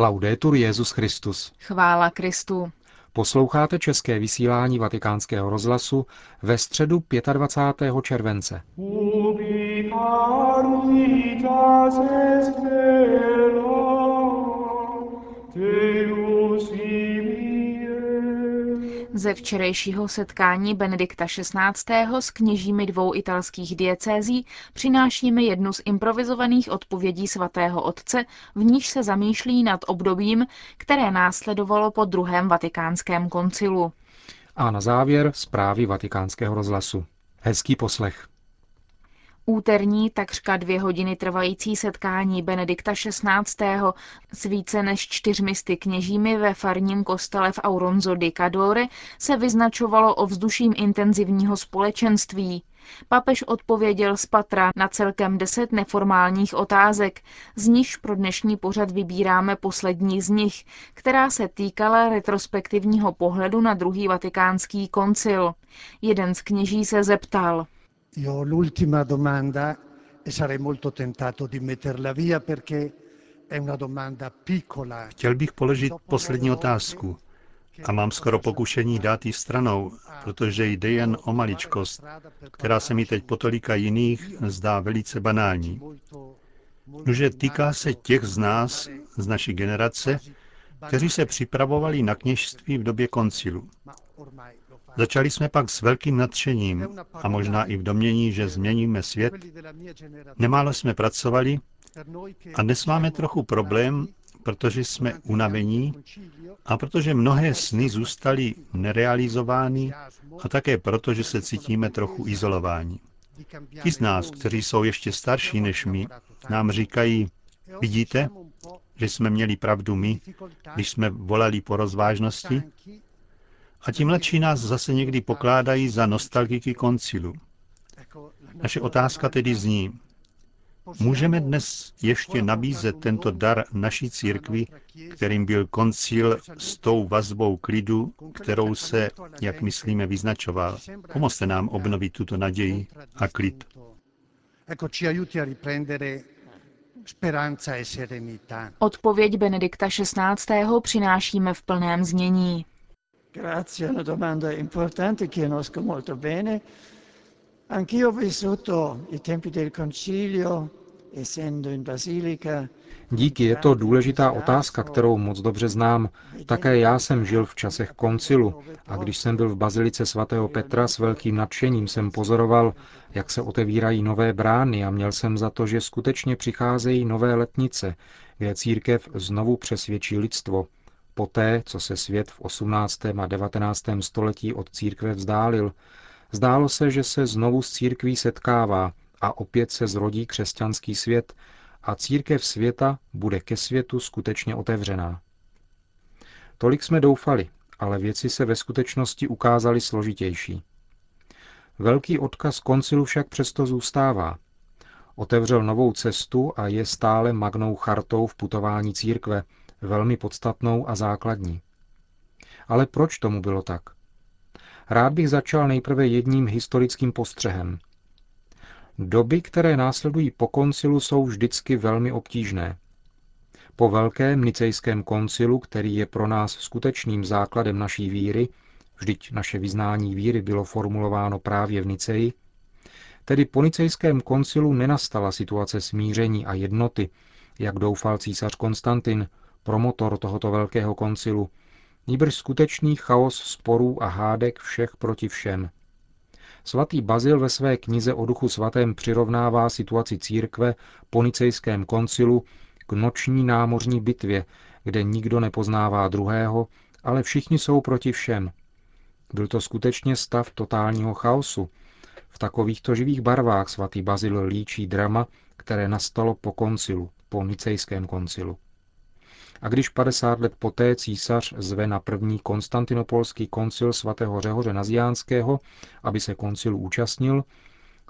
Laudetur Jezus Christus. Chvála Kristu. Posloucháte české vysílání Vatikánského rozhlasu ve středu 25. července. Ze včerejšího setkání Benedikta XVI. s kněžími dvou italských diecézí přinášíme jednu z improvizovaných odpovědí svatého otce, v níž se zamýšlí nad obdobím, které následovalo po druhém vatikánském koncilu. A na závěr zprávy vatikánského rozhlasu. Hezký poslech. Úterní takřka dvě hodiny trvající setkání Benedikta XVI. s více než čtyřmisty kněžími ve farním kostele v Auronzo di Cadore se vyznačovalo ovzduším intenzivního společenství. Papež odpověděl z patra na celkem deset neformálních otázek, z nichž pro dnešní pořad vybíráme poslední z nich, která se týkala retrospektivního pohledu na druhý vatikánský koncil. Jeden z kněží se zeptal – io ho l'ultima domanda e sarei molto tentato di metterla via perché è una domanda piccola. Chtěl bych položit poslední otázku a mám skoro pokušení dát ji stranou, protože jde jen o maličkost, která se mi teď po tolika jiných zdá velice banální. Že týká se těch z nás, z naší generace, kteří se připravovali na kněžství v době koncilu. Začali jsme pak s velkým nadšením a možná i v domění, že změníme svět. Nemálo jsme pracovali a dnes máme trochu problém, protože jsme unavení a protože mnohé sny zůstaly nerealizovány a také proto, že se cítíme trochu izolováni. Ti z nás, kteří jsou ještě starší než my, nám říkají, vidíte, že jsme měli pravdu my, když jsme volali po rozvážnosti, a ti mladší nás zase někdy pokládají za nostalgiky koncilu. Naše otázka tedy zní, můžeme dnes ještě nabízet tento dar naší církvi, kterým byl koncil s tou vazbou klidu, kterou se, jak myslíme, vyznačoval. Pomozte nám obnovit tuto naději a klid. Odpověď Benedikta XVI. přinášíme v plném znění. Grazie, è una domanda importante che conosco molto bene. Anch'io ho vissuto i tempi del concilio, essendo in basilica. Díky, je to důležitá otázka, kterou moc dobře znám. Také já jsem žil v časech koncilu a když jsem byl v bazilice svatého Petra s velkým nadšením jsem pozoroval, jak se otevírají nové brány a měl jsem za to, že skutečně přicházejí nové letnice, kde církev znovu přesvědčí lidstvo – poté, co se svět v 18. a 19. století od církve vzdálil, zdálo se, že se znovu s církví setkává a opět se zrodí křesťanský svět a církev světa bude ke světu skutečně otevřená. Tolik jsme doufali, ale věci se ve skutečnosti ukázaly složitější. Velký odkaz koncilu však přesto zůstává. Otevřel novou cestu a je stále magnou chartou v putování církve, velmi podstatnou a základní. Ale proč tomu bylo tak? Rád bych začal nejprve jedním historickým postřehem. Doby, které následují po koncilu, jsou vždycky velmi obtížné. Po velkém nicejském koncilu, který je pro nás skutečným základem naší víry, vždyť naše vyznání víry bylo formulováno právě v Niceji, tedy po nicejském koncilu nenastala situace smíření a jednoty, jak doufal císař Konstantin, promotor tohoto velkého koncilu, nýbrž skutečný chaos sporů a hádek všech proti všem. Svatý Bazil ve své knize o duchu svatém přirovnává situaci církve po nicejském koncilu k noční námořní bitvě, kde nikdo nepoznává druhého, ale všichni jsou proti všem. Byl to skutečně stav totálního chaosu. V takovýchto živých barvách svatý Bazil líčí drama, které nastalo po koncilu, po nicejském koncilu. A když 50 let poté císař zve na první konstantinopolský koncil svatého Řehoře Naziánského, aby se koncilu účastnil,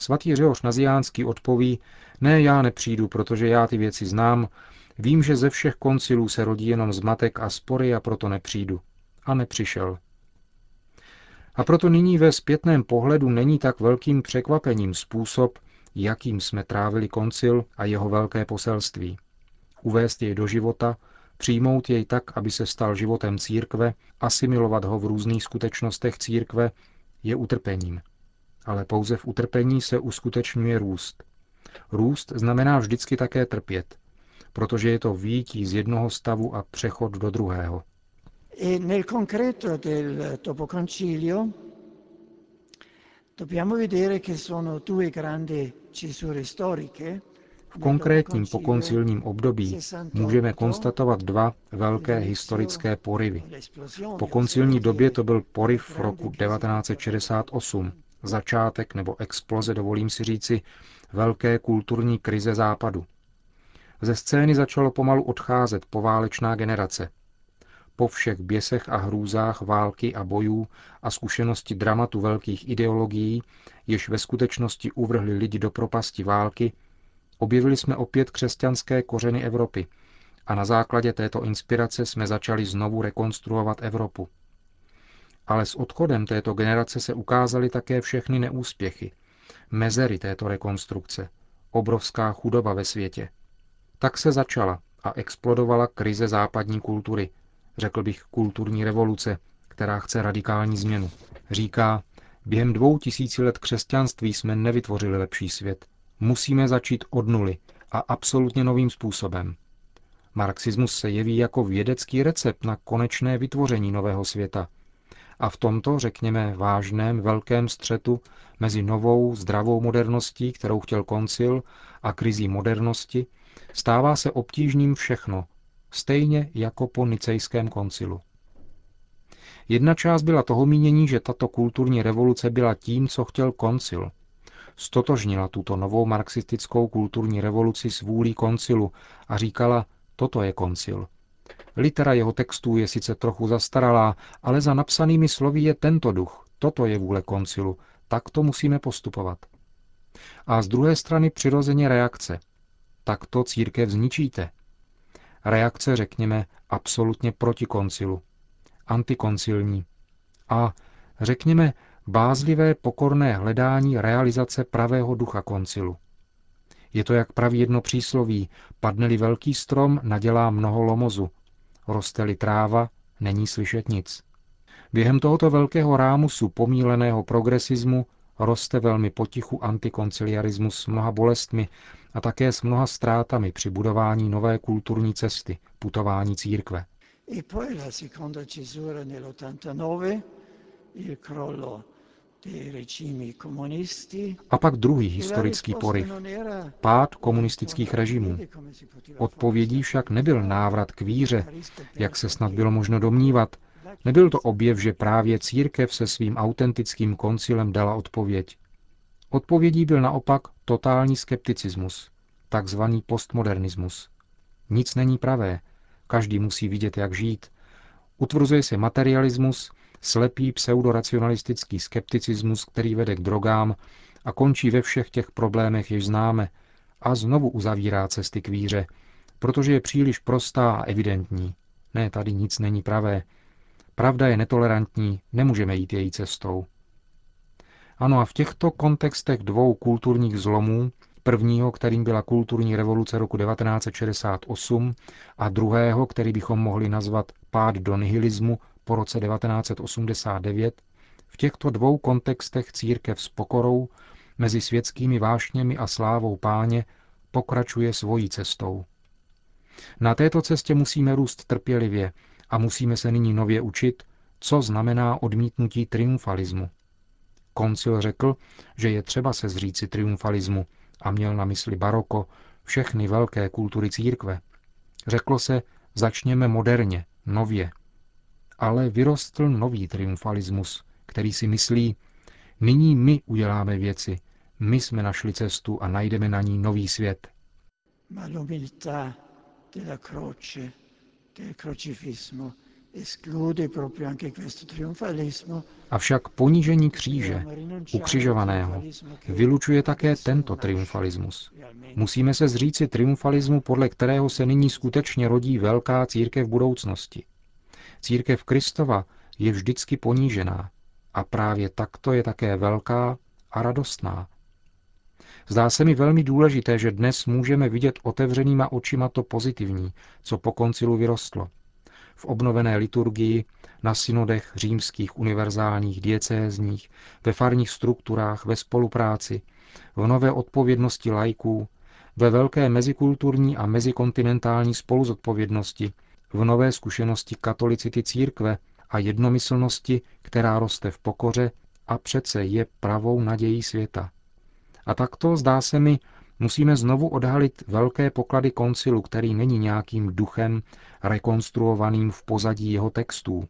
svatý Řehoř Naziánský odpoví, ne, já nepřijdu, protože já ty věci znám, vím, že ze všech koncilů se rodí jenom zmatek a spory a proto nepřijdu. A nepřišel. A proto nyní ve zpětném pohledu není tak velkým překvapením způsob, jakým jsme trávili koncil a jeho velké poselství. Uvést jej do života, přijmout jej tak, aby se stal životem církve, asimilovat ho v různých skutečnostech církve, je utrpením. Ale pouze v utrpení se uskutečňuje růst. Růst znamená vždycky také trpět, protože je to výjití z jednoho stavu a přechod do druhého. E nel concreto del dobbiamo vedere che sono due grandi cesure storiche. V konkrétním pokoncilním období můžeme konstatovat dva velké historické porivy. Po koncilní době to byl poriv roku 1968, začátek nebo exploze, dovolím si říci, velké kulturní krize západu. Ze scény začalo pomalu odcházet poválečná generace. Po všech běsech a hrůzách války a bojů a zkušenosti dramatu velkých ideologií, jež ve skutečnosti uvrhli lidi do propasti války, objevili jsme opět křesťanské kořeny Evropy a na základě této inspirace jsme začali znovu rekonstruovat Evropu. Ale s odchodem této generace se ukázaly také všechny neúspěchy, mezery této rekonstrukce, obrovská chudoba ve světě. Tak se začala a explodovala krize západní kultury, řekl bych kulturní revoluce, která chce radikální změnu. Říká, během dvou tisíci let křesťanství jsme nevytvořili lepší svět. Musíme začít od nuly a absolutně novým způsobem. Marxismus se jeví jako vědecký recept na konečné vytvoření nového světa. A v tomto, řekněme, vážném velkém střetu mezi novou zdravou moderností, kterou chtěl koncil, a krizí modernosti, stává se obtížným všechno, stejně jako po nicejském koncilu. Jedna část byla toho mínění, že tato kulturní revoluce byla tím, co chtěl koncil. Stotožnila tuto novou marxistickou kulturní revoluci s vůlí koncilu a říkala, toto je koncil. Litera jeho textů je sice trochu zastaralá, ale za napsanými slovy je tento duch, toto je vůle koncilu, tak to musíme postupovat. A z druhé strany přirozeně reakce. Takto církev zničíte, reakce, řekněme, absolutně proti koncilu, antikoncilní a, řekněme, bázlivé pokorné hledání realizace pravého ducha koncilu. Je to, jak praví jedno přísloví, padne-li velký strom, nadělá mnoho lomozu, roste-li tráva, není slyšet nic. Během tohoto velkého rámusu pomíleného progresismu roste velmi potichu antikonciliarismus s mnoha bolestmi a také s mnoha ztrátami při budování nové kulturní cesty, putování církve. E poi la seconda cesura nell'89, il crollo. A pak druhý historický poriv, pád komunistických režimů. Odpovědí však nebyl návrat k víře, jak se snad bylo možno domnívat, Nebyl to objev, že právě církev se svým autentickým koncilem dala odpověď. Odpovědí byl naopak totální skepticismus, takzvaný postmodernismus. Nic není pravé, každý musí vidět, jak žít. Utvrzuje se materialismus, slepý pseudoracionalistický skepticismus, který vede k drogám a končí ve všech těch problémech, jež známe, a znovu uzavírá cesty k víře, protože je příliš prostá a evidentní. Ne, tady nic není pravé, Pravda je netolerantní, nemůžeme jít její cestou. Ano a v těchto kontextech dvou kulturních zlomů, prvního, kterým byla kulturní revoluce roku 1968 a druhého, který bychom mohli nazvat pád do nihilismu po roce 1989, v těchto dvou kontextech církev s pokorou mezi světskými vášněmi a slávou páně pokračuje svojí cestou. Na této cestě musíme růst trpělivě, a musíme se nyní nově učit, co znamená odmítnutí triumfalismu. Koncil řekl, že je třeba se zříci triumfalismu a měl na mysli baroko, všechny velké kultury církve. Řeklo se, začněme moderně, nově. Ale vyrostl nový triumfalismus, který si myslí, nyní my uděláme věci, my jsme našli cestu a najdeme na ní nový svět. Ma l'umiltà della croce Avšak ponížení kříže, ukřižovaného, vylučuje také tento triumfalismus. Musíme se zříci triumfalismu, podle kterého se nyní skutečně rodí velká církev budoucnosti. Církev Kristova je vždycky ponížená a právě takto je také velká a radostná. Zdá se mi velmi důležité, že dnes můžeme vidět otevřenýma očima to pozitivní, co po koncilu vyrostlo. V obnovené liturgii, na synodech římských, univerzálních, diecézních, ve farních strukturách, ve spolupráci, v nové odpovědnosti lajků, ve velké mezikulturní a mezikontinentální spoluzodpovědnosti, v nové zkušenosti katolicity církve a jednomyslnosti, která roste v pokoře a přece je pravou nadějí světa. A takto, zdá se mi, musíme znovu odhalit velké poklady koncilu, který není nějakým duchem rekonstruovaným v pozadí jeho textů.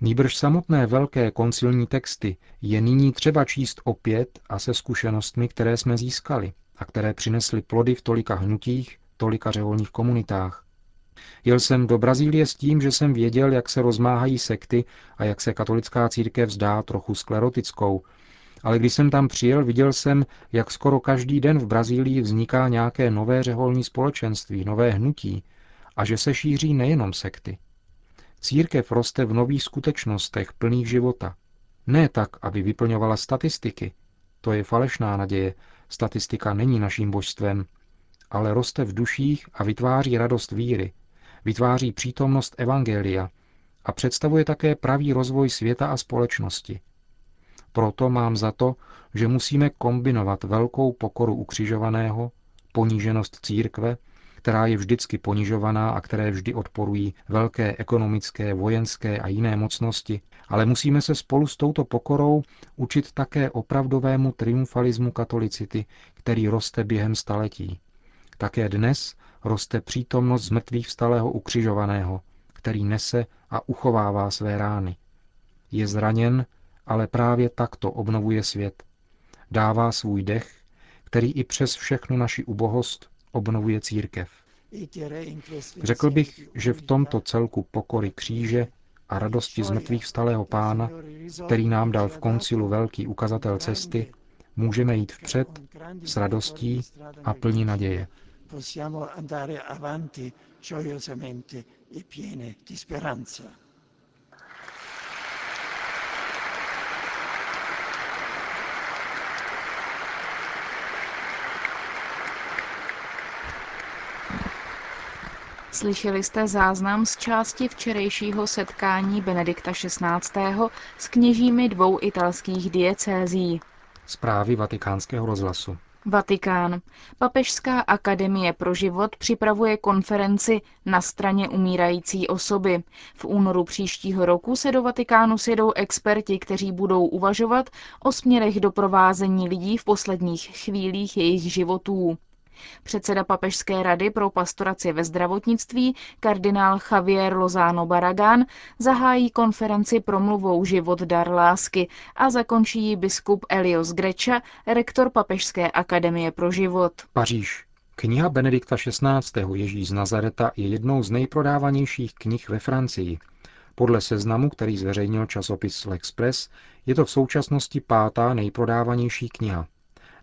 Nýbrž samotné velké koncilní texty je nyní třeba číst opět a se zkušenostmi, které jsme získali a které přinesly plody v tolika hnutích, tolika řeholních komunitách. Jel jsem do Brazílie s tím, že jsem věděl, jak se rozmáhají sekty a jak se katolická církev zdá trochu sklerotickou, ale když jsem tam přijel, viděl jsem, jak skoro každý den v Brazílii vzniká nějaké nové řeholní společenství, nové hnutí a že se šíří nejenom sekty. Církev roste v nových skutečnostech plných života. Ne tak, aby vyplňovala statistiky. To je falešná naděje. Statistika není naším božstvem. Ale roste v duších a vytváří radost víry. Vytváří přítomnost Evangelia a představuje také pravý rozvoj světa a společnosti. Proto mám za to, že musíme kombinovat velkou pokoru ukřižovaného, poníženost církve, která je vždycky ponižovaná a které vždy odporují velké ekonomické, vojenské a jiné mocnosti, ale musíme se spolu s touto pokorou učit také opravdovému triumfalismu katolicity, který roste během staletí. Také dnes roste přítomnost zmrtvých vstalého ukřižovaného, který nese a uchovává své rány. Je zraněn ale právě takto obnovuje svět. Dává svůj dech, který i přes všechnu naši ubohost obnovuje církev. Řekl bych, že v tomto celku pokory kříže a radosti z mrtvých vstalého pána, který nám dal v koncilu velký ukazatel cesty, můžeme jít vpřed s radostí a plní naděje. Possiamo andare avanti gioiosamente e piene di speranza. Slyšeli jste záznam z části včerejšího setkání Benedikta XVI. s kněžími dvou italských diecézí. Zprávy vatikánského rozhlasu. Vatikán. Papežská akademie pro život připravuje konferenci na straně umírající osoby. V únoru příštího roku se do Vatikánu sjedou experti, kteří budou uvažovat o směrech doprovázení lidí v posledních chvílích jejich životů. Předseda Papežské rady pro pastoraci ve zdravotnictví, kardinál Javier Lozano Baragán, zahájí konferenci promluvou Život dar lásky a zakončí ji biskup Elios Greča, rektor Papežské akademie pro život. Paříž. Kniha Benedikta XVI. Ježíš z Nazareta je jednou z nejprodávanějších knih ve Francii. Podle seznamu, který zveřejnil časopis L'Express, je to v současnosti pátá nejprodávanější kniha.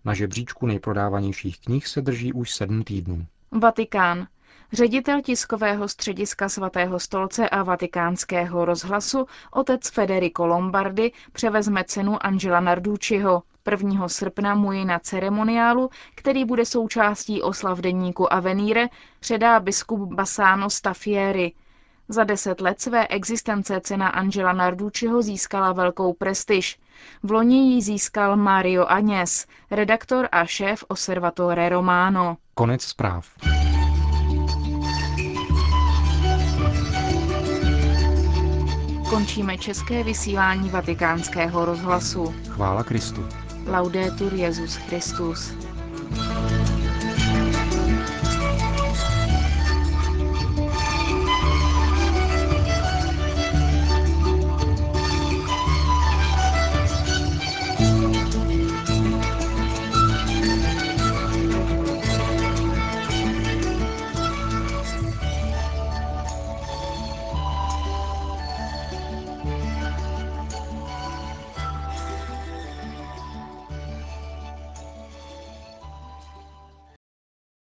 Na žebříčku nejprodávanějších knih se drží už sedm týdnů. Vatikán. Ředitel tiskového střediska svatého stolce a vatikánského rozhlasu, otec Federico Lombardi, převezme cenu Angela Narducciho. 1. srpna mu ji na ceremoniálu, který bude součástí oslav deníku Avenire, předá biskup Bassano Staffieri, za deset let své existence cena Angela Narducciho získala velkou prestiž. V loni ji získal Mario Agnès, redaktor a šéf Osservatore Romano. Konec zpráv. Končíme české vysílání vatikánského rozhlasu. Chvála Kristu. Laudetur Jezus Christus.